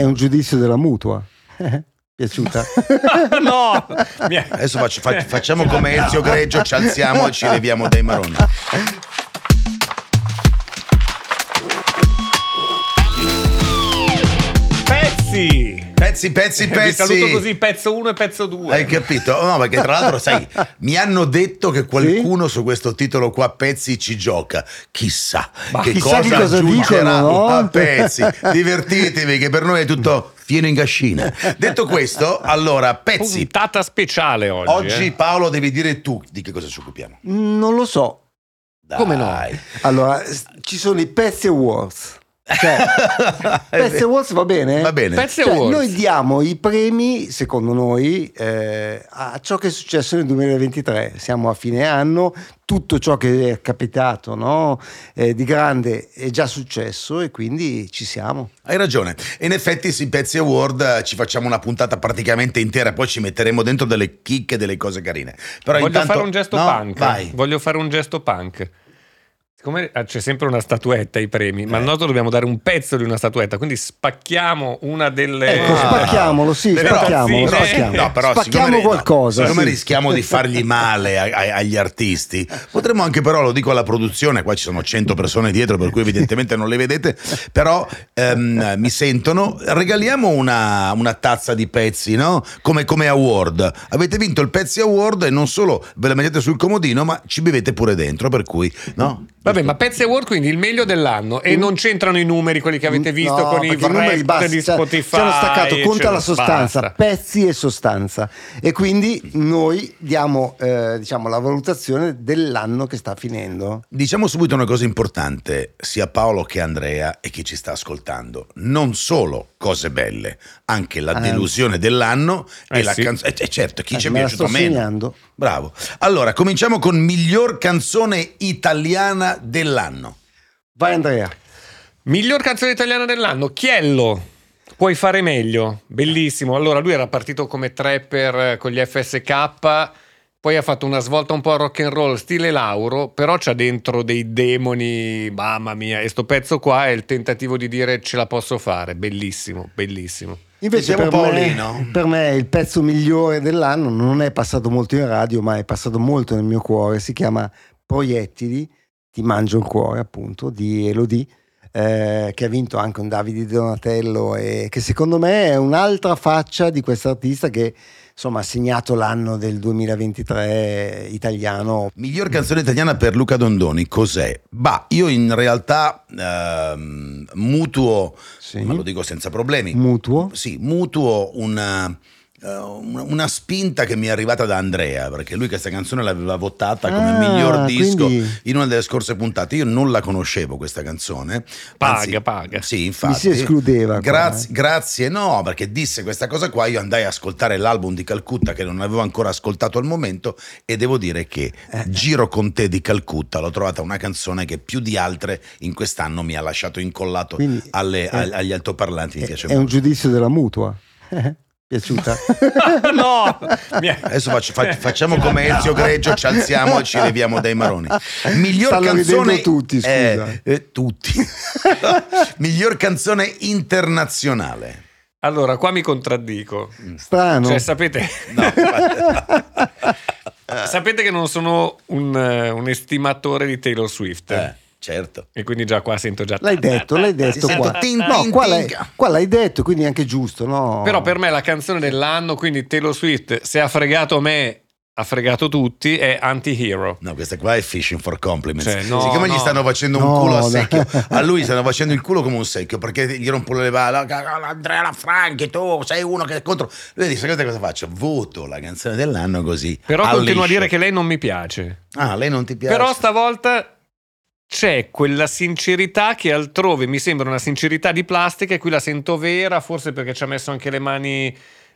È un giudizio della mutua. Piaciuta? no! Adesso faccio- fa- facciamo come Ezio Greggio, ci alziamo e ci leviamo dai maroni. Pezzi! Pezzi, pezzi, Vi saluto così, pezzo 1 e pezzo 2. Hai capito? No, perché tra l'altro, sai, mi hanno detto che qualcuno su questo titolo qua, Pezzi, ci gioca. Chissà Ma che chissà cosa, cosa aggiungerà dicono, no? a Pezzi. Divertitevi, che per noi è tutto fieno in cascina. Detto questo, allora, Pezzi, Puntata speciale oggi. oggi eh. Paolo devi dire tu di che cosa ci occupiamo. Non lo so. Dai. Come no? Allora, ci sono i Pezzi Awards. Cioè, Pezzi Awards va bene? Va bene. Cioè, noi diamo i premi, secondo noi, eh, a ciò che è successo nel 2023. Siamo a fine anno, tutto ciò che è capitato no? Eh, di grande è già successo e quindi ci siamo. Hai ragione. E in effetti, sì, Pezzi Award eh, ci facciamo una puntata praticamente intera, poi ci metteremo dentro delle chicche, delle cose carine. Però Voglio intanto, fare un gesto no, punk. Vai. Voglio fare un gesto punk. Siccome ah, c'è sempre una statuetta ai premi, ma Eh. noi dobbiamo dare un pezzo di una statuetta, quindi spacchiamo una delle. Ecco, Ah. spacchiamolo, sì, spacchiamolo, tazzine. spacchiamo. No, però Spacchiamo siccome- qualcosa. siccome sì. rischiamo di fargli male a- a- agli artisti, potremmo anche però, lo dico alla produzione, qua ci sono 100 persone dietro per cui evidentemente non le vedete, però ehm, mi sentono, regaliamo una, una tazza di pezzi, no? Come, come award. Avete vinto il Pezzi Award e non solo ve la mettete sul comodino, ma ci bevete pure dentro, per cui, no? Vabbè, ma Pezzi Award quindi il meglio dell'anno e non c'entrano i numeri, quelli che avete visto No, con i numeri basta, di cioè, Spotify. Ci hanno staccato, conta la sostanza, Basta. pezzi e sostanza. E quindi noi diamo eh, diciamo, la valutazione dell'anno che sta finendo. Diciamo subito una cosa importante, sia Paolo che Andrea e chi ci sta ascoltando. Non solo cose belle, anche la Anzi. delusione dell'anno e Eh la sì. canzone. Eh, certo, chi Eh, ci è la piaciuto sto meno. segnando. Bravo. Allora, cominciamo con miglior canzone italiana dell'anno. Vai Andrea. Miglior canzone italiana dell'anno, Chiello. Puoi fare meglio, bellissimo. Allora, lui era partito come trapper eh, con gli FSK, poi ha fatto una svolta un po' rock and roll, stile Lauro, però c'ha dentro dei demoni, mamma mia. E sto pezzo qua è il tentativo di dire ce la posso fare, bellissimo, bellissimo. Invece per me, per me il pezzo migliore dell'anno non è passato molto in radio, ma è passato molto nel mio cuore. Si chiama Proiettili, Ti mangio il cuore, appunto, di Elodie. eh, che ha vinto anche un Davide Donatello e che secondo me è un'altra faccia di quest'artista che insomma ha segnato l'anno del 2023 italiano Miglior canzone italiana per Luca Dondoni, cos'è? Bah, io in realtà ehm, mutuo, Sì. ma lo dico senza problemi, mutuo sì, mutuo una, una- una spinta che mi è arrivata da Andrea, perché lui questa canzone l'aveva votata come Ah, miglior disco quindi- in una delle scorse puntate. Io non la conoscevo questa canzone. Paga, Anzi, paga. Sì, infatti. Mi si escludeva qua, Grazie, eh. grazie, no, perché disse questa cosa qua. Io andai a ascoltare l'album di Calcutta che non avevo ancora ascoltato al momento e devo dire che Eh. Giro con te di Calcutta l'ho trovata una canzone che più di altre in quest'anno mi ha lasciato incollato Quindi, alle- eh, ag- agli altoparlanti. Mi è, piace è un molto. giudizio della mutua piaciuta no! Adesso faccio- fa- facciamo come Ezio Greggio, ci alziamo e ci leviamo dai maroni. Miglior Stanno canzone. tutti, scusa. Eh, eh, tutti. Miglior canzone internazionale. Allora, qua mi contraddico. strano Cioè, sapete, No, sapete che non sono un, eh, un estimatore di Taylor Swift. eh, certo. E quindi già qua sento già... L'hai detto, l'hai detto qua. sento tin, no, tin, qua, l'hai, qua l'hai detto, quindi è anche giusto, no? Però per me la canzone dell'anno, quindi Taylor Swift, se ha fregato me, ha fregato tutti, è Anti-Hero. No, questa qua è fishing for compliments. Cioè, no, Siccome gli no. stanno facendo un No, culo a secchio, a lui stanno facendo il culo come un secchio perché gli rompono le balle. Andrea Lafranchi, tu sei uno che è contro. Lui dice: Sapete cosa faccio? Voto la canzone dell'anno così. Però a continua a dire che lei non mi piace. Ah, lei non ti piace. Però stavolta c'è quella sincerità che altrove mi sembra una sincerità di plastica e qui la sento vera, forse perché ci ha messo anche le mani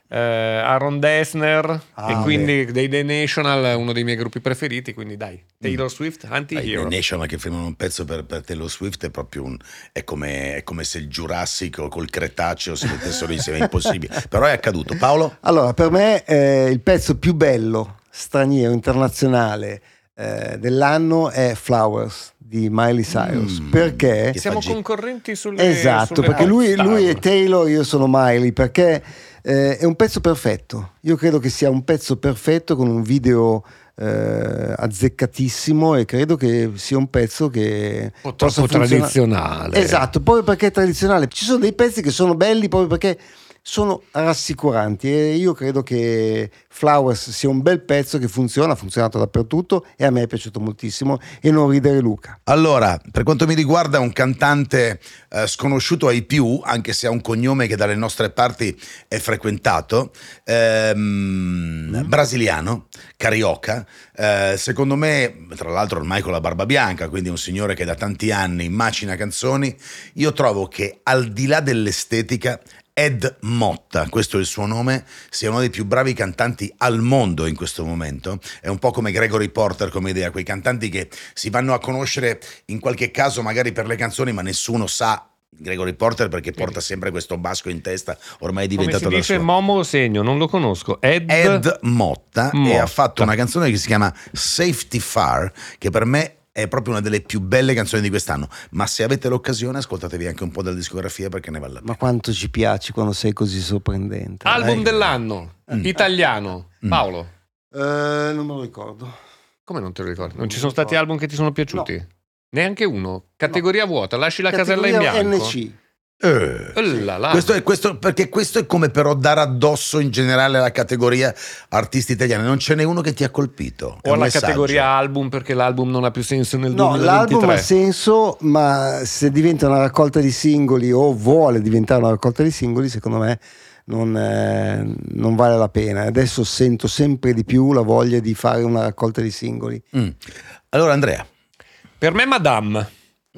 eh, Aaron Dessner Ah, e quindi dei The National, uno dei miei gruppi preferiti, quindi dai, Taylor Swift, Dai, Anti-Hero. The National che firmano un pezzo per, per Taylor Swift è proprio un. È come, è come se il Giurassico col Cretaceo si mettessero insieme, è impossibile. Però è accaduto. Paolo? Allora, per me eh, il pezzo più bello, straniero, internazionale, eh, dell'anno è Flowers di Miley Cyrus. Mm. perché? Siamo fa gi- concorrenti sulle Esatto, sulle perché lui, lui è Taylor, io sono Miley, perché eh, è un pezzo perfetto. Io credo che sia un pezzo perfetto con un video eh, azzeccatissimo e credo che sia un pezzo che un po' troppo tradizionale. Esatto, proprio perché è tradizionale. Ci sono dei pezzi che sono belli proprio perché sono rassicuranti e io credo che Flowers sia un bel pezzo che funziona, ha funzionato dappertutto e a me è piaciuto moltissimo e non ridere Luca. Allora, per quanto mi riguarda, un cantante eh, sconosciuto ai più, anche se ha un cognome che dalle nostre parti è frequentato, ehm, brasiliano, carioca. eh, secondo me, tra l'altro, ormai con la barba bianca, quindi un signore che da tanti anni macina canzoni. Io trovo che al di là dell'estetica. Ed Motta, questo è il suo nome, sia uno dei più bravi cantanti al mondo in questo momento. È un po' come Gregory Porter come idea, quei cantanti che si vanno a conoscere in qualche caso magari per le canzoni, ma nessuno sa Gregory Porter perché porta sempre questo basco in testa, ormai è Come diventato si la dice. Momo segno, non lo conosco. Ed, Ed Motta, e Motta. ha fatto una canzone che si chiama Safety Far, che per me è proprio una delle più belle canzoni di quest'anno. Ma se avete l'occasione, ascoltatevi anche un po' della discografia perché ne vale la pena. Ma quanto ci piaci quando sei così sorprendente. album dai. dell'anno, Mm. italiano. Mm. Paolo, Eh, non me lo ricordo. come non te lo ricordi? Non ci Non sono lo stati album che ti sono piaciuti? Neanche uno. Categoria vuota, lasci la casella in Categoria bianco. NC. Eh. Là. Questo è, questo- perché questo è come però dare addosso in generale alla categoria artisti italiani. Non ce n'è uno che ti ha colpito. O un la messaggio. categoria album perché l'album non ha più senso nel No, 2023. l'album ha senso, ma se diventa una raccolta di singoli o vuole diventare una raccolta di singoli, secondo me non, eh, non vale la pena. Adesso sento sempre di più la voglia di fare una raccolta di singoli. Mm. Allora, Andrea. Per me Madame,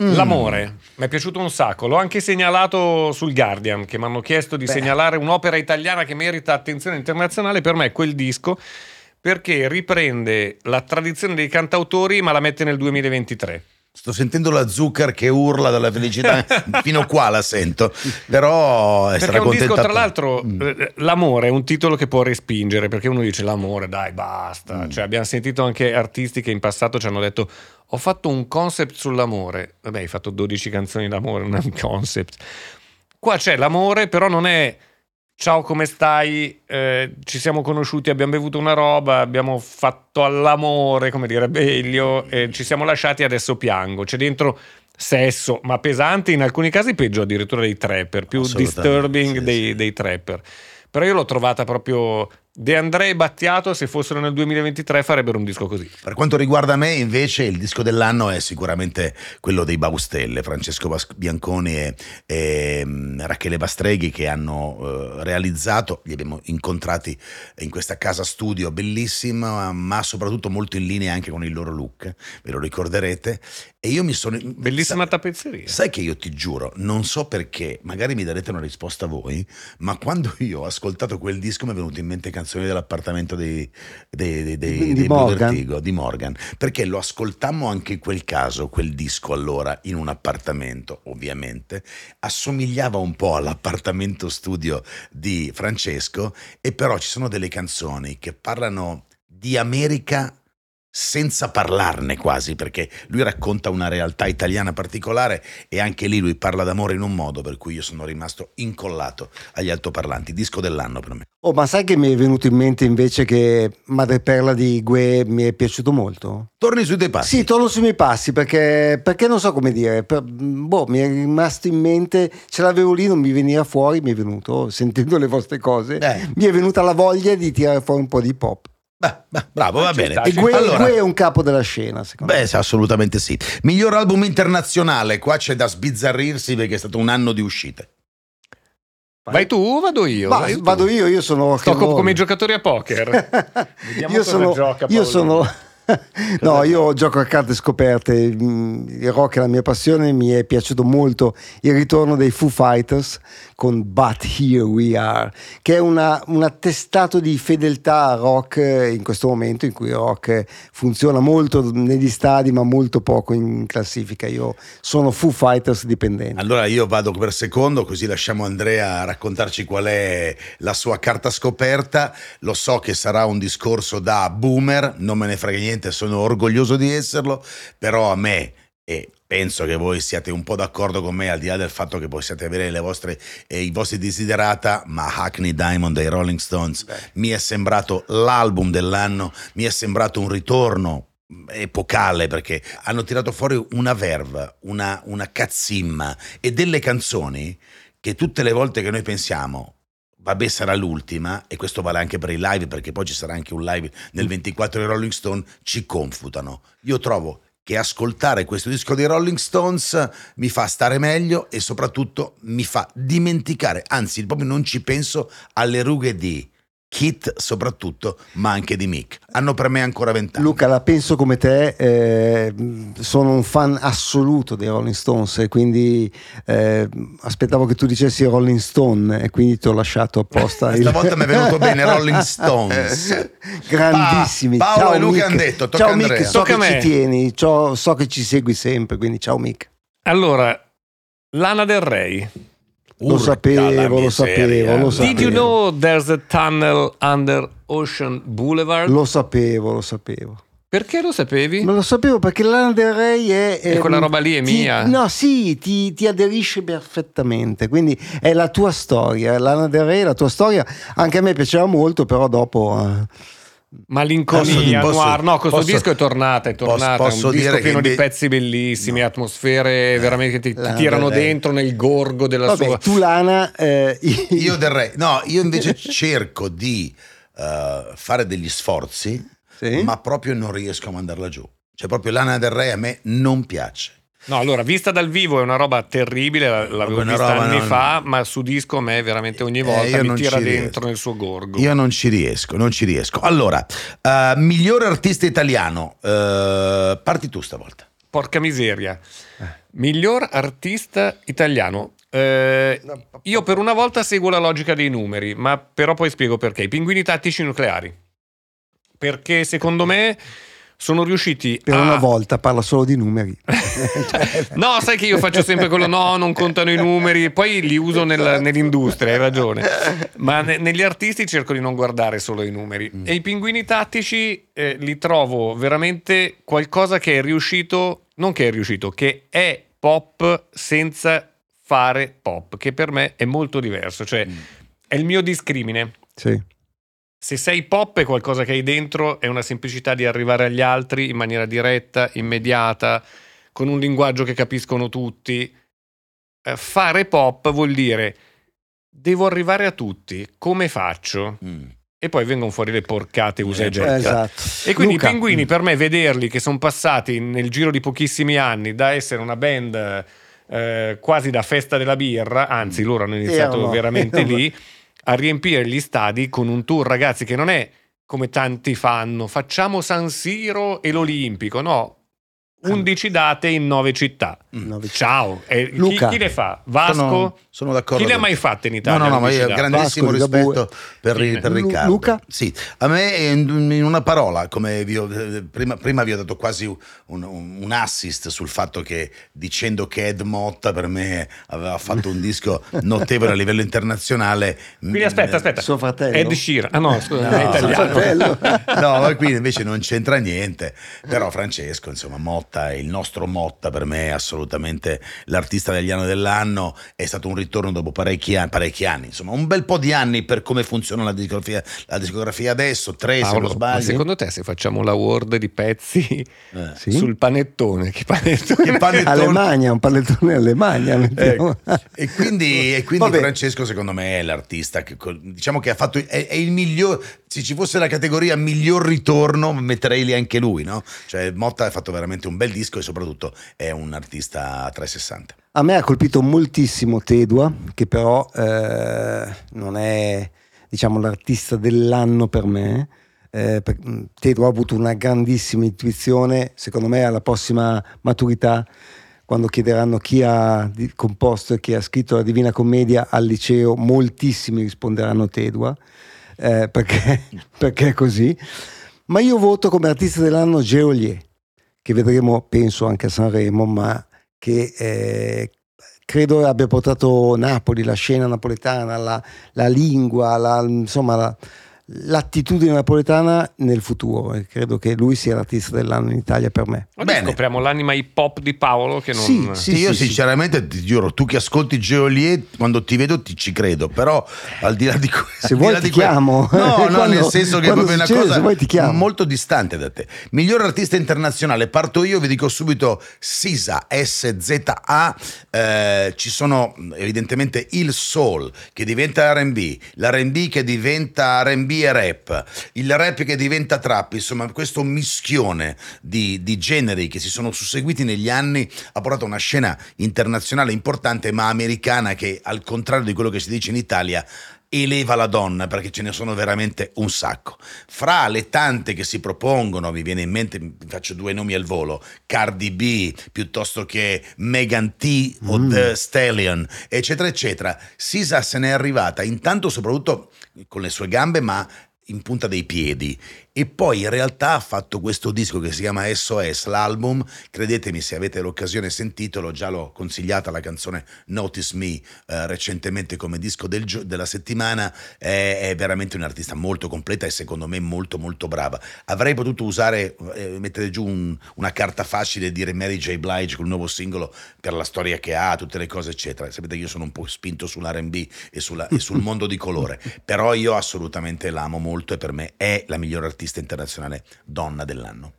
Mm. l'amore, mi è piaciuto un sacco. L'ho anche segnalato sul Guardian, che mi hanno chiesto di Beh. segnalare un'opera italiana che merita attenzione internazionale. Per me è quel disco perché riprende la tradizione dei cantautori ma la mette nel 2023. Sto sentendo la Zucker che urla dalla felicità, fino qua la sento, però eh, è un disco, contenta. tra l'altro, Mm. eh, l'amore è un titolo che può respingere, perché uno dice l'amore, dai, basta. Mm. Cioè, abbiamo sentito anche artisti che in passato ci hanno detto ho fatto un concept sull'amore. Vabbè, hai fatto 12 canzoni d'amore, non è un concept. Qua c'è l'amore, però non è ciao come stai, Eh, ci siamo conosciuti, abbiamo bevuto una roba, abbiamo fatto all'amore, come dire, Beglio, e ci siamo lasciati adesso piango. C'è dentro sesso, ma pesante, in alcuni casi peggio addirittura dei trapper, più disturbing sì, dei, sì. dei trapper. Però io l'ho trovata proprio De André e Battiato, se fossero nel 2023 farebbero un disco così. Per quanto riguarda me, invece, il disco dell'anno è sicuramente quello dei Baustelle, Francesco Bianconi e, e, mm, Rachele Bastreghi che hanno eh, realizzato, li abbiamo incontrati in questa casa studio bellissima, ma soprattutto molto in linea anche con il loro look, ve lo ricorderete. E io mi sono... Bellissima sa- tappezzeria. Sai che io ti giuro, non so perché, magari mi darete una risposta voi, ma quando io ho ascoltato quel disco mi è venuto in mente canzoni dell'appartamento dei, dei, dei, dei, Di dei Morgan? Vertigo, di Morgan, perché lo ascoltammo anche in quel caso, quel disco allora, in un appartamento, ovviamente, assomigliava un po' all'appartamento studio di Francesco, e però ci sono delle canzoni che parlano di America senza parlarne quasi, perché lui racconta una realtà italiana particolare e anche lì lui parla d'amore in un modo per cui io sono rimasto incollato agli altoparlanti. Disco dell'anno per me. Oh, ma sai che mi è venuto in mente invece che Madreperla di Gue mi è piaciuto molto? Torni sui tuoi passi. Sì, torno sui miei passi perché, perché non so come dire, per- boh, mi è rimasto in mente, ce l'avevo lì, non mi veniva fuori, mi è venuto, sentendo le vostre cose, Eh. mi è venuta la voglia di tirare fuori un po' di pop. Beh, beh, bravo, va bene. E Gue, allora, Gue è un capo della scena, secondo me. Beh, assolutamente sì. Miglior album internazionale, qua c'è da sbizzarrirsi perché è stato un anno di uscite. Vai tu o vado io? Ma Vai tu. vado io, io sono Sto come i giocatori a poker. Vediamo io cosa sono, gioca io sono no, io gioco a carte scoperte. mm, Il rock è la mia passione. Mi è piaciuto molto il ritorno dei Foo Fighters con But Here We Are, che è una, un attestato di fedeltà al rock eh, in questo momento in cui il rock funziona molto negli stadi, ma molto poco in classifica. Io sono Foo Fighters dipendente. Allora io vado per secondo, così lasciamo Andrea raccontarci qual è la sua carta scoperta. Lo so che sarà un discorso da boomer, non me ne frega niente assolutamente, sono orgoglioso di esserlo, però a me e penso che voi siate un po' d'accordo con me al di là del fatto che possiate avere le vostre, eh, i vostri desiderata, ma Hackney Diamond dei Rolling Stones Beh. mi è sembrato l'album dell'anno, mi è sembrato un ritorno epocale perché hanno tirato fuori una verve, una, una cazzimma e delle canzoni che tutte le volte che noi pensiamo vabbè sarà l'ultima e questo vale anche per i live perché poi ci sarà anche un live nel 24 di Rolling Stone ci confutano. Io trovo che ascoltare questo disco dei Rolling Stones mi fa stare meglio e soprattutto mi fa dimenticare anzi proprio non ci penso alle rughe di Kit soprattutto ma anche di Mick hanno per me ancora vent'anni Luca, la penso come te, eh, sono un fan assoluto dei Rolling Stones e quindi eh, aspettavo che tu dicessi Rolling Stone e quindi ti ho lasciato apposta. il- Stavolta mi è venuto bene Rolling Stones. Grandissimi. Pa- Paolo ciao, e Luca Mick. hanno detto, tocca ciao Andrea. Mick, so Tocca che me. ci tieni, ciao- so che ci segui sempre, quindi ciao Mick. Allora, Lana del Rey. Lo sapevo, lo sapevo, lo Did you sapevo. know there's a tunnel under Ocean Boulevard? Lo sapevo, lo sapevo. Perché lo sapevi? Non lo sapevo perché Lana Del Rey è... E quella roba lì è ti- mia. No, sì, ti, ti aderisce perfettamente, quindi è la tua storia, Lana Del Rey è la tua storia, anche a me piaceva molto, però dopo... eh, Malinconia, Posso- noir. No, questo posso- disco è tornata, è posso- tornata. posso un disco pieno di pezzi bellissimi, atmosfere veramente che ti, ti tirano dentro nel gorgo della Vabbè, sua... tu Lana... eh, Io del re, no, io invece cerco di eh, fare degli sforzi, Sì? ma proprio non riesco a mandarla giù. Cioè, proprio Lana del Re a me non piace. No, allora, vista dal vivo è una roba terribile, la- l'avevo Una vista anni no, fa, ma su disco a me veramente ogni Eh, volta io mi non tira dentro riesco. nel suo gorgo. Io non ci riesco, non ci riesco. Allora, eh, migliore artista italiano, eh, parti tu stavolta. Porca miseria. Miglior artista italiano. Eh, io per una volta seguo la logica dei numeri, ma però poi spiego perché. I pinguini tattici nucleari. Perché secondo me sono riusciti Per a... una volta parla solo di numeri. No, sai che io faccio sempre quello, no, non contano i numeri, poi li uso nel- nell'industria, hai ragione. Ma ne- negli artisti cerco di non guardare solo i numeri. E i pinguini tattici eh, li trovo veramente qualcosa che è riuscito, non che è riuscito, che è pop senza fare pop, che per me è molto diverso, cioè è il mio discrimine. Sì. Se sei pop è qualcosa che hai dentro, è una semplicità di arrivare agli altri in maniera diretta, immediata, con un linguaggio che capiscono tutti. Eh, fare pop vuol dire devo arrivare a tutti, come faccio? E poi vengono fuori le porcate usa e Eh, getta. Esatto. E quindi Luca, i pinguini, per me, vederli che sono passati nel giro di pochissimi anni da essere una band eh, quasi da festa della birra, anzi, loro hanno iniziato Erano- veramente lì a riempire gli stadi con un tour, ragazzi, che non è come tanti fanno, facciamo San Siro e l'Olimpico, no. 11 date in 9 città. Nove- Ciao. E chi- Luca. chi, le fa? Vasco? Sono, sono d'accordo. Chi le ha mai fatte in No, Italia? no, no, ma io ho 11 date? grandissimo Vasco, rispetto per, per Riccardo. Luca? Sì, a me in, una parola, come vi ho- prima, prima vi ho dato quasi un, un- assist sul fatto che dicendo che Ed Motta per me aveva fatto un disco notevole a livello internazionale. Quindi aspetta, aspetta. Suo fratello? Ed Sheeran. Ah no, scusa, No, italiano. fratello. No, ma qui invece non c'entra niente. Però Francesco, insomma, Motta, il nostro Motta per me è assolutamente l'artista degli anni dell'anno. È stato un ritorno dopo parecchi anni, parecchi anni, insomma, un bel po' di anni per come funziona la discografia, la discografia adesso, tre se Paolo, non ma sbaglio. secondo te se facciamo la Word di pezzi Eh. Sì? sul panettone, che panettone? Che panettone. Alemagna, un pallettone Alemagna. Ecco. E quindi, e quindi. Francesco, secondo me, è l'artista che diciamo che ha fatto. È, è il miglior. Se ci fosse la categoria miglior ritorno, metterei lì anche lui, no? Cioè, Motta ha fatto veramente un bel disco e soprattutto è un artista a 360. A me ha colpito moltissimo Tedua, che però eh, non è diciamo, l'artista dell'anno per me. Eh, mh, Tedua ha avuto una grandissima intuizione, secondo me alla prossima maturità, quando chiederanno chi ha composto e chi ha scritto la Divina Commedia al liceo, moltissimi risponderanno Tedua, eh, perché, perché è così. Ma io voto come artista dell'anno Geolier, che vedremo, penso, anche a Sanremo, ma che eh, credo abbia portato Napoli, la scena napoletana, la, la lingua, la- insomma, la- l'attitudine napoletana nel futuro e credo che lui sia l'artista dell'anno in Italia per me. Bene. scopriamo l'anima hip hop di Paolo che non... Sì, Sì, io sinceramente ti giuro, tu che ascolti Geolier, quando ti vedo ti ci credo, però al di là di questo... Se vuoi ti chiamo. No, no, Quando- nel senso che è quando proprio una cosa molto distante da te. Miglior artista internazionale, parto io, vi dico subito SZA, S-Z-A, eh, ci sono evidentemente il soul che diventa R&B, l'R&B che diventa R&B e rap, il rap che diventa trap, insomma questo mischione di, di generi che si sono susseguiti negli anni ha portato a una scena internazionale importante ma americana che al contrario di quello che si dice in Italia eleva la donna perché ce ne sono veramente un sacco. Fra le tante che si propongono, mi viene in mente, faccio due nomi al volo, Cardi B piuttosto che Megan T o The Stallion, eccetera, eccetera. Sisa se n'è arrivata intanto soprattutto con le sue gambe, ma in punta dei piedi e poi in realtà ha fatto questo disco che si chiama SOS l'album. Credetemi se avete l'occasione sentitelo già l'ho consigliata la canzone Notice Me eh, recentemente come disco del gio- della settimana. È, è veramente un'artista molto completa e secondo me molto molto brava. Avrei potuto usare eh, mettere giù un- una carta facile e dire Mary J. Blige col nuovo singolo per la storia che ha tutte le cose eccetera. Sapete che io sono un po' spinto sull'R&B e, sulla- e sul mondo di colore. Però io assolutamente l'amo molto e per me è la miglior artista internazionale donna dell'anno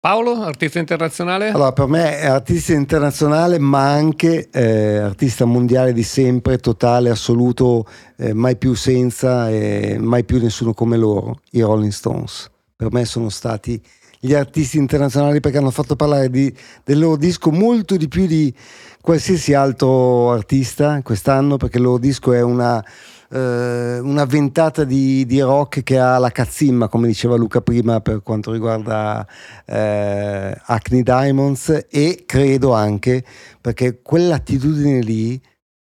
Paolo, artista internazionale? Allora, per me è artista internazionale, ma anche eh, artista mondiale di sempre, totale, assoluto, eh, mai più senza e mai più nessuno come loro, i Rolling Stones. Per me sono stati gli artisti internazionali perché hanno fatto parlare di- del loro disco molto di più di qualsiasi altro artista quest'anno, perché il loro disco è una, eh, una ventata di, di rock che ha la cazzimma, come diceva Luca prima, per quanto riguarda eh, Acne Diamonds e credo anche perché quell'attitudine lì,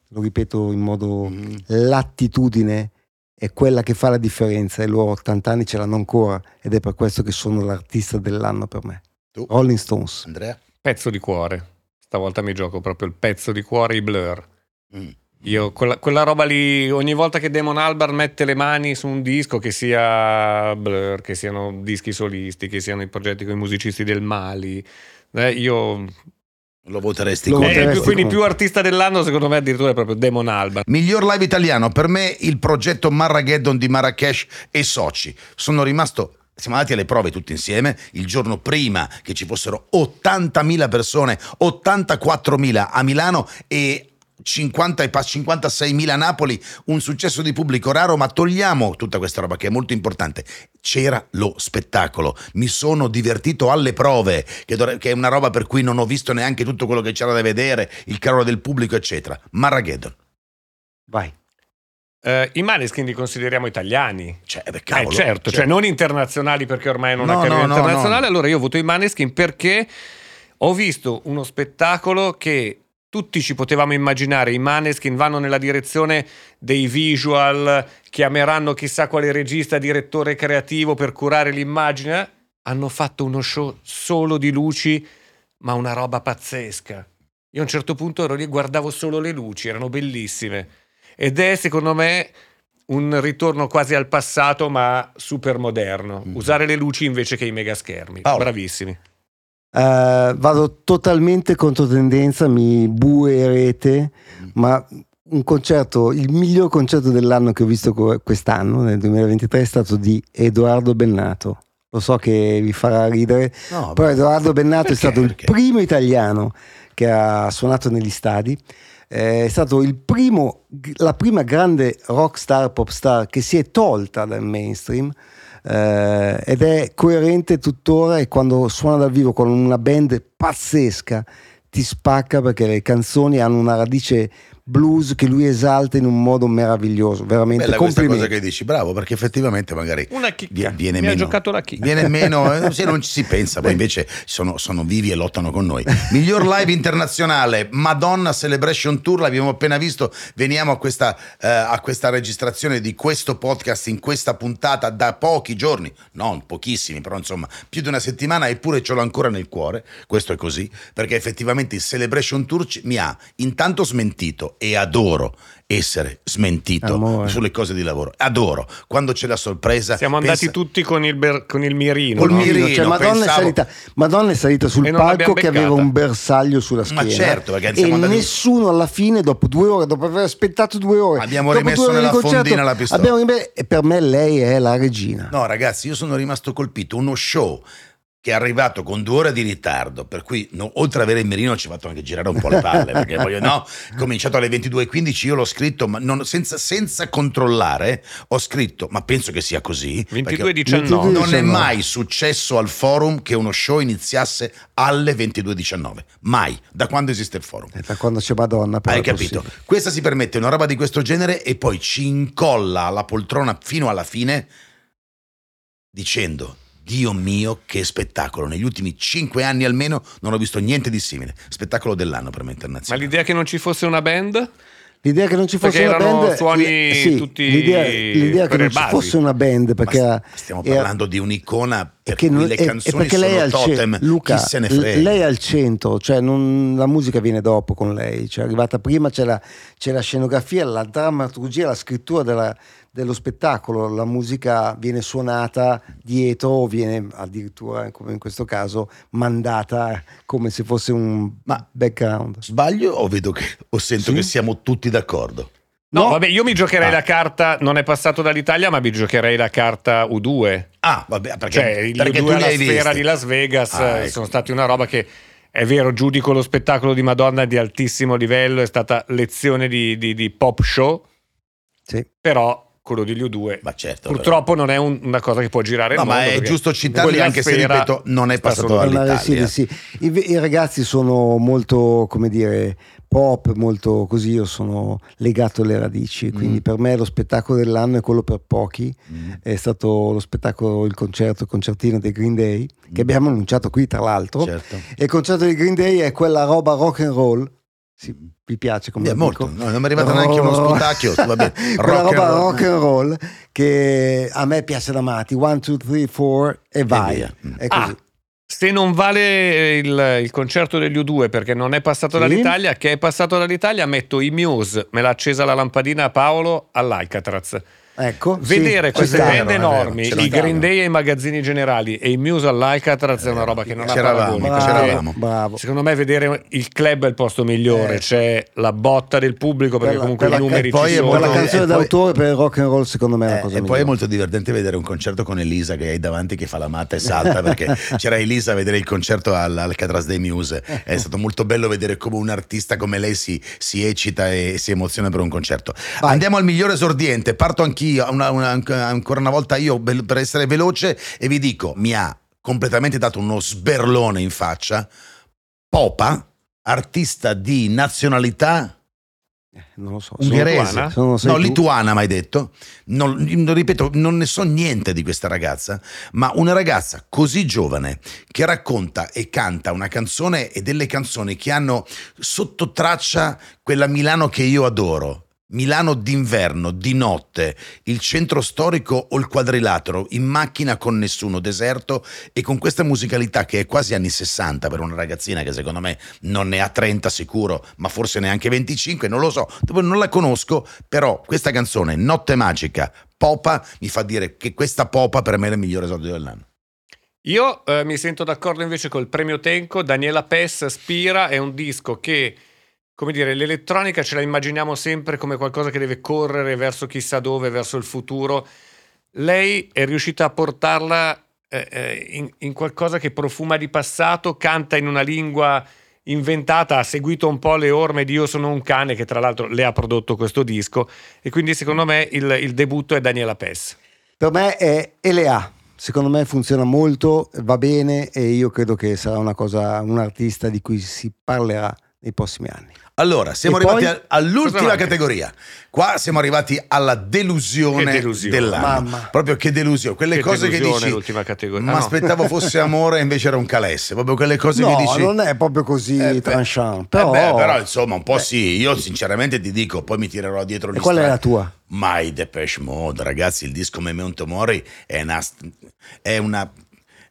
lo ripeto in modo l'attitudine è quella che fa la differenza e loro 80 anni ce l'hanno ancora ed è per questo che sono l'artista dell'anno per me. Tu? Rolling Stones. Andrea? Pezzo di cuore. Stavolta mi gioco proprio il pezzo di cuore, i blur. Mm. Io, quella, quella roba lì, ogni volta che Damon Albarn mette le mani su un disco, che sia Blur, che siano dischi solisti, che siano i progetti con i musicisti del Mali, eh, io... Lo voteresti Lo contro? Eh, quindi più artista dell'anno, secondo me, addirittura è proprio Damon Albarn. Miglior live italiano, per me il progetto Marrageddon di Marrakesh e Soci. Sono rimasto, siamo andati alle prove tutti insieme, il giorno prima che ci fossero 80.000 persone, 84.000 a Milano e 50 e pa- 56.000 a Napoli, un successo di pubblico raro, ma togliamo tutta questa roba che è molto importante. C'era lo spettacolo, mi sono divertito alle prove, che, dovre- che è una roba per cui non ho visto neanche tutto quello che c'era da vedere, il calore del pubblico, eccetera. Marrageddon. Vai. Eh, I Maneskin li consideriamo italiani. Cioè, beh, Eh, cavolo, certo, cioè non internazionali perché ormai non No, è carriera no, no, internazionale. no. Allora io voto i Maneskin perché ho visto uno spettacolo che tutti ci potevamo immaginare. I Maneskin vanno nella direzione dei visual, chiameranno chissà quale regista, direttore creativo per curare l'immagine. Hanno fatto uno show solo di luci, ma una roba pazzesca. Io a un certo punto ero lì e guardavo solo le luci, erano bellissime. Ed è secondo me un ritorno quasi al passato, ma super moderno. Mhm. Usare le luci invece che i mega schermi. Paolo. Bravissimi. Eh, vado totalmente contro tendenza, mi buerete, ma un concerto, il miglior concerto dell'anno che ho visto quest'anno, nel 2023, è stato di Edoardo Bennato. Lo so che vi farà ridere, No, però Edoardo Bennato è Perché? stato il Perché? primo italiano che ha suonato negli stadi. Eh, È stato il primo, la prima grande rock star, pop star che si è tolta dal mainstream eh, ed è coerente tuttora e quando suona dal vivo con una band pazzesca ti spacca perché le canzoni hanno una radice blues che lui esalta in un modo meraviglioso, veramente Bella questa cosa complimenti. che dici, bravo, perché effettivamente magari Una chicca. vie- viene Mi ha meno. giocato la chicca. Viene meno, eh, se non ci si pensa, poi invece sono, sono vivi e lottano con noi. Miglior live internazionale, Madonna Celebration Tour, l'abbiamo appena visto, veniamo a questa, eh, a questa registrazione di questo podcast in questa puntata da pochi giorni, non pochissimi, però insomma più di una settimana, eppure ce l'ho ancora nel cuore, questo è così, perché effettivamente il Celebration Tour mi ha intanto smentito e adoro essere smentito Amore. sulle cose di lavoro. Adoro. Quando c'è la sorpresa. Siamo andati pensa- tutti con il, ber- con il mirino. Col no? mirino. Cioè, Madonna, è pensavo- salita, Madonna è salita sul palco che aveva un bersaglio sulla schiena. Ma certo, perché e andati- nessuno alla fine, dopo due ore, dopo aver aspettato due ore, Abbiamo dopo rimesso nella fondina la pistola. abbiamo e per me lei è la regina. No, ragazzi, io sono rimasto colpito. Uno show che è arrivato con due ore di ritardo, per cui no, oltre ad avere il mirino ci ha fatto anche girare un po' le palle, perché voglio, no, cominciato alle 22.15, io l'ho scritto, ma non- senza, senza controllare, ho scritto, ma penso che sia così. 22 perché 19. Non è 19. mai successo al forum che uno show iniziasse alle 22.19. Mai, da quando esiste il forum. E Da quando c'è Madonna, Hai è capito? possibile. Questa si permette una roba di questo genere e poi ci incolla alla poltrona fino alla fine dicendo Dio mio che spettacolo, negli ultimi cinque anni almeno non ho visto niente di simile. Spettacolo dell'anno per me Ma internazionale. l'idea che non ci fosse una band? L'idea che non ci fosse Perché una band suoni eh, sì, tutti l'idea, l'idea che non ci fosse una band Ma perché era- stiamo parlando di un'icona per che cui non- le e- e canzoni perché lei è sono al ce- totem, Luca, chi se ne frega. lei è al centro, cioè non- la musica viene dopo con lei, cioè è arrivata prima c'è la, c'è la scenografia, la drammaturgia, la scrittura della- dello spettacolo, la musica viene suonata dietro o viene addirittura, come in questo caso, mandata come se fosse un Ma- background. Sbaglio o vedo che o sento Sì. che siamo tutti d'accordo? No, No. vabbè, io mi giocherei Ah. la carta, non è passato dall'Italia, ma mi giocherei la carta U2. Ah, vabbè, perché, cioè, perché U2 tu li alla sfera visti. di Las Vegas Ah, eh, ecco. sono stati una roba che è vero, giudico lo spettacolo di Madonna di altissimo livello, è stata lezione di, di- di pop show, Sì. però quello degli U2 Ma certo, purtroppo non è un- una cosa che può girare No, il ma mondo, è giusto citarli anche se, ripeto, non è passato solo- all'Italia. All'Italia, sì, sì. I, I ragazzi sono molto, come dire, pop, molto così, io sono legato alle radici, quindi Mm. per me lo spettacolo dell'anno è quello per pochi, Mm. è stato lo spettacolo, il concerto, il concertino dei Green Day, che abbiamo annunciato qui tra l'altro, Certo. e il concerto dei Green Day è quella roba rock and roll, sì, vi piace come lo molto. No, non mi è arrivato neanche uno sputacchio. Quella rock and roba roll. rock and roll che a me piace da matti, one, two, three, four e vai, via. Mm. è così. Ah, se non vale il, il concerto degli U2 perché non è passato Sì. dall'Italia, che è passato dall'Italia, metto i Muse, me l'ha accesa la lampadina a Paolo all'Alcatraz. Ecco, sì, Vedere ci queste band enormi, i. Green Day ai magazzini generali e i Muse all'Alcatraz è una roba che non ha C'eravamo, paragoni. Bravo, bravo. Secondo me vedere il club è il posto migliore, Eh. c'è la botta del pubblico perché Per comunque per i numeri poi ci sono. Per la canzone e poi- d'autore per il rock and roll secondo me è la Eh, cosa e poi migliore. è molto divertente vedere un concerto con Elisa che hai davanti che fa la matta e salta perché c'era Elisa a vedere il concerto al, al Catras dei Muse è stato molto bello vedere come un artista come lei si, si eccita e si emoziona per un concerto Vai. andiamo al migliore esordiente parto anch'io una- una- ancora una volta io per essere veloce e vi dico mi ha completamente dato uno sberlone in faccia Popa artista di nazionalità Non lo so. ungherese. No, tu. lituana, mi hai detto. Non, non- ripeto, non ne so niente di questa ragazza, ma una ragazza così giovane che racconta e canta una canzone e delle canzoni che hanno sotto traccia quella Milano che io adoro. Milano d'inverno, di notte, il centro storico o il quadrilatero, in macchina con nessuno, deserto e con questa musicalità che è quasi anni 60 per una ragazzina che secondo me non ne ha 30 sicuro, ma forse neanche 25, non lo so, non la conosco, però questa canzone, Notte Magica, Popa, mi fa dire che questa Popa per me è il migliore esordio dell'anno. Io eh, mi sento d'accordo invece col premio Tenco, Daniela Pes Spira è un disco che, come dire, l'elettronica ce la immaginiamo sempre come qualcosa che deve correre verso chissà dove, verso il futuro. Lei è riuscita a portarla eh, eh, in, in qualcosa che profuma di passato, canta in una lingua inventata, ha seguito un po' le orme di Io sono un cane, che tra l'altro le ha prodotto questo disco, e quindi secondo me il, il debutto è Daniela Pes. Per me è LA. Secondo me funziona molto, va bene e io credo che sarà una cosa, un artista di cui si parlerà nei prossimi anni. Allora, siamo E arrivati poi? all'ultima categoria. Qua siamo arrivati alla delusione, Che delusione. dell'anno. Mamma. Proprio che delusione. Quelle Che cose che delusione dici. l'ultima categoria. Ma Ah, no. aspettavo fosse amore, invece era un calesse. Proprio quelle cose no, che dici. non è proprio così Eh, beh, tranchant, eh però, beh, però, insomma, un po' Beh. sì. Io sinceramente ti dico, poi mi tirerò dietro gli E qual è la tua? My Depeche Mode, ragazzi, il disco Memento Mori è una, è una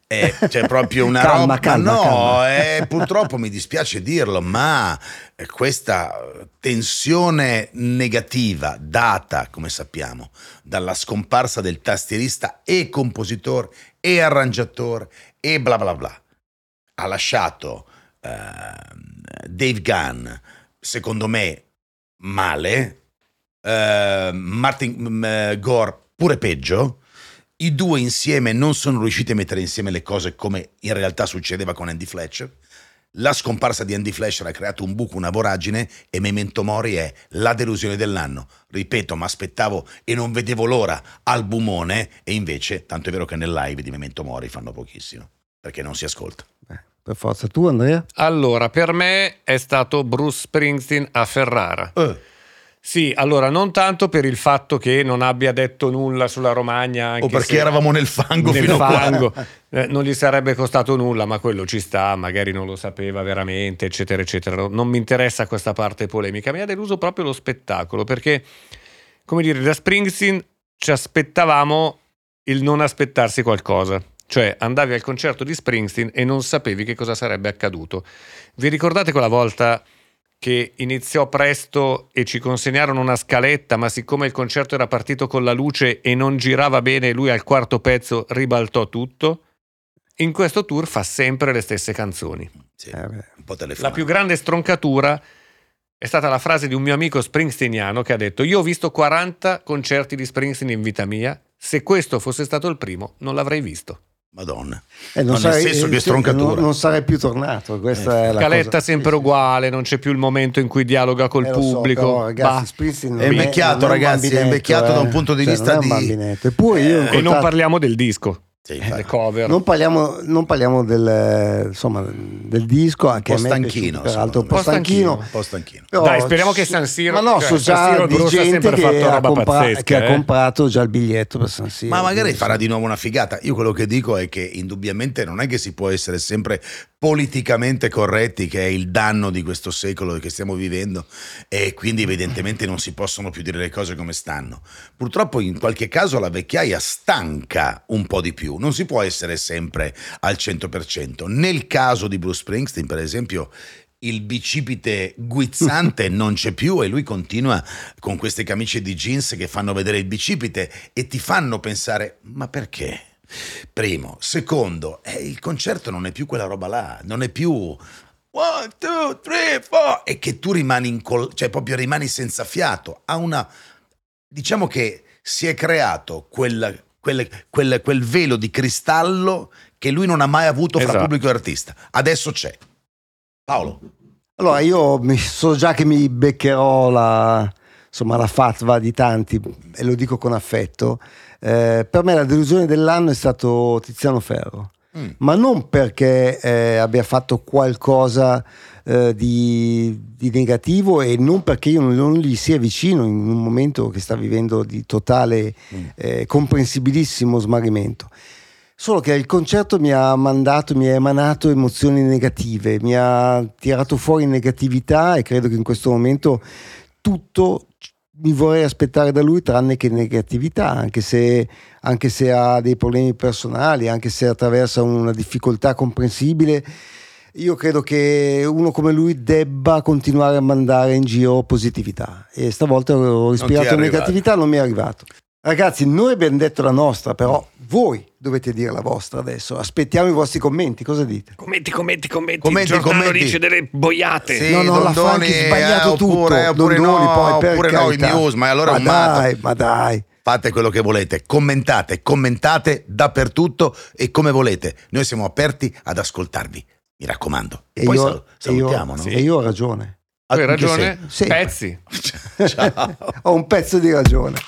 Eh, c'è proprio una Calma, roba. calma, no, calma. eh, purtroppo mi dispiace dirlo, ma eh, questa tensione negativa data, come sappiamo, dalla scomparsa del tastierista e compositore e arrangiatore e bla bla bla, ha lasciato ehm, Dave Gunn, secondo me, male, eh, Martin eh, Gore pure peggio. I due insieme non sono riusciti a mettere insieme le cose come in realtà succedeva con Andy Fletcher. La scomparsa di Andy Fletcher ha creato un buco, una voragine e Memento Mori è la delusione dell'anno. Ripeto, mi aspettavo e non vedevo l'ora albumone e invece, tanto è vero che nel live di Memento Mori fanno pochissimo, perché non si ascolta. Beh, per forza tu, Andrea? Allora, per me è stato Bruce Springsteen a Ferrara. Sì, allora non tanto per il fatto che non abbia detto nulla sulla Romagna, o perché eravamo nel fango nel fino a fango, qua. eh, non gli sarebbe costato nulla, ma quello ci sta, magari non lo sapeva veramente, eccetera, eccetera. Non mi interessa questa parte polemica, mi ha deluso proprio lo spettacolo, perché, come dire, da Springsteen ci aspettavamo il non aspettarsi qualcosa. Cioè andavi al concerto di Springsteen e non sapevi che cosa sarebbe accaduto. Vi ricordate quella volta che iniziò presto e ci consegnarono una scaletta, ma siccome il concerto era partito con la luce e non girava bene, lui al quarto pezzo ribaltò tutto? In questo tour fa sempre le stesse canzoni. Sì, Eh, beh. un po' La più grande stroncatura è stata la frase di un mio amico springsteeniano che ha detto: Io ho visto 40 concerti di Springsteen in vita mia. Se questo fosse stato il primo, non l'avrei visto. Madonna. Eh, No, nel senso eh, stroncatura. Non, non sarei più tornato. Questa Eh, è la Scaletta cosa. sempre Sì, uguale, non c'è più il momento in cui dialoga col Eh, lo so, pubblico. però, ragazzi, È non invecchiato, non un ragazzi, è invecchiato da un eh. punto di Cioè, vista non è di-. Eppure io Eh, E non parliamo del disco, Sì, cover. non parliamo, non parliamo del, insomma, del disco, anche Un po' stanchino, peraltro un po' stanchino. Po' stanchino. Però Dai, speriamo che San Siro- Ma no, cioè, so già di ha gente sempre che fatto ha, roba compra- pazzesca, che ha eh. comprato già il biglietto per San Siro. Ma magari farà di nuovo una figata. Io quello che dico è che indubbiamente non è che si può essere sempre politicamente corretti, che è il danno di questo secolo che stiamo vivendo, e quindi evidentemente non si possono più dire le cose come stanno. Purtroppo in qualche caso la vecchiaia stanca un po' di più, non si può essere sempre al 100%. Nel caso di Bruce Springsteen, per esempio, il bicipite guizzante non c'è più e lui continua con queste camicie di jeans che fanno vedere il bicipite e ti fanno pensare ma perché? Primo, secondo, eh, il concerto non è più quella roba là, non è più one, two, three, four e che tu rimani in col- cioè proprio rimani senza fiato. Ha una diciamo che si è creato quel, quel- quel- quel velo di cristallo che lui non ha mai avuto fra Esatto. pubblico e artista. Adesso c'è. Paolo. Allora, io mi, so già che mi beccherò la, insomma, la fatwa di tanti, e lo dico con affetto. Eh, per me la delusione dell'anno è stato Tiziano Ferro, Mm. ma non perché eh, abbia fatto qualcosa eh, di, di negativo e non perché io non, non gli sia vicino in un momento che sta vivendo di totale, Mm. eh, comprensibilissimo smarrimento. Solo che il concerto mi ha mandato, mi ha emanato emozioni negative, mi ha tirato fuori negatività e credo che in questo momento tutto mi vorrei aspettare da lui tranne che negatività, anche se, anche se ha dei problemi personali, anche se attraversa una difficoltà comprensibile. Io credo che uno come lui debba continuare a mandare in giro positività e stavolta ho arrivato. negatività, non mi è arrivato. Ragazzi, noi abbiamo detto la nostra, però voi dovete dire la vostra adesso. Aspettiamo i vostri commenti, cosa dite? Commenti, commenti, commenti. Commenti, Giordano commenti. dice delle boiate. Sì, No, no, la Dondoni, Franchi è sbagliato eh, oppure- tutto. oppure Dondoni, no, poi, per oppure no, i carità. news, ma allora è ma dai, ma dai. Fate quello che volete, commentate, commentate dappertutto e come volete. Noi siamo aperti ad ascoltarvi, mi raccomando. E, poi io, sal- salutiamo, e io, no? e io ho ragione. Tu hai ragione? Sì. Pezzi. Ciao. Ho un pezzo di ragione.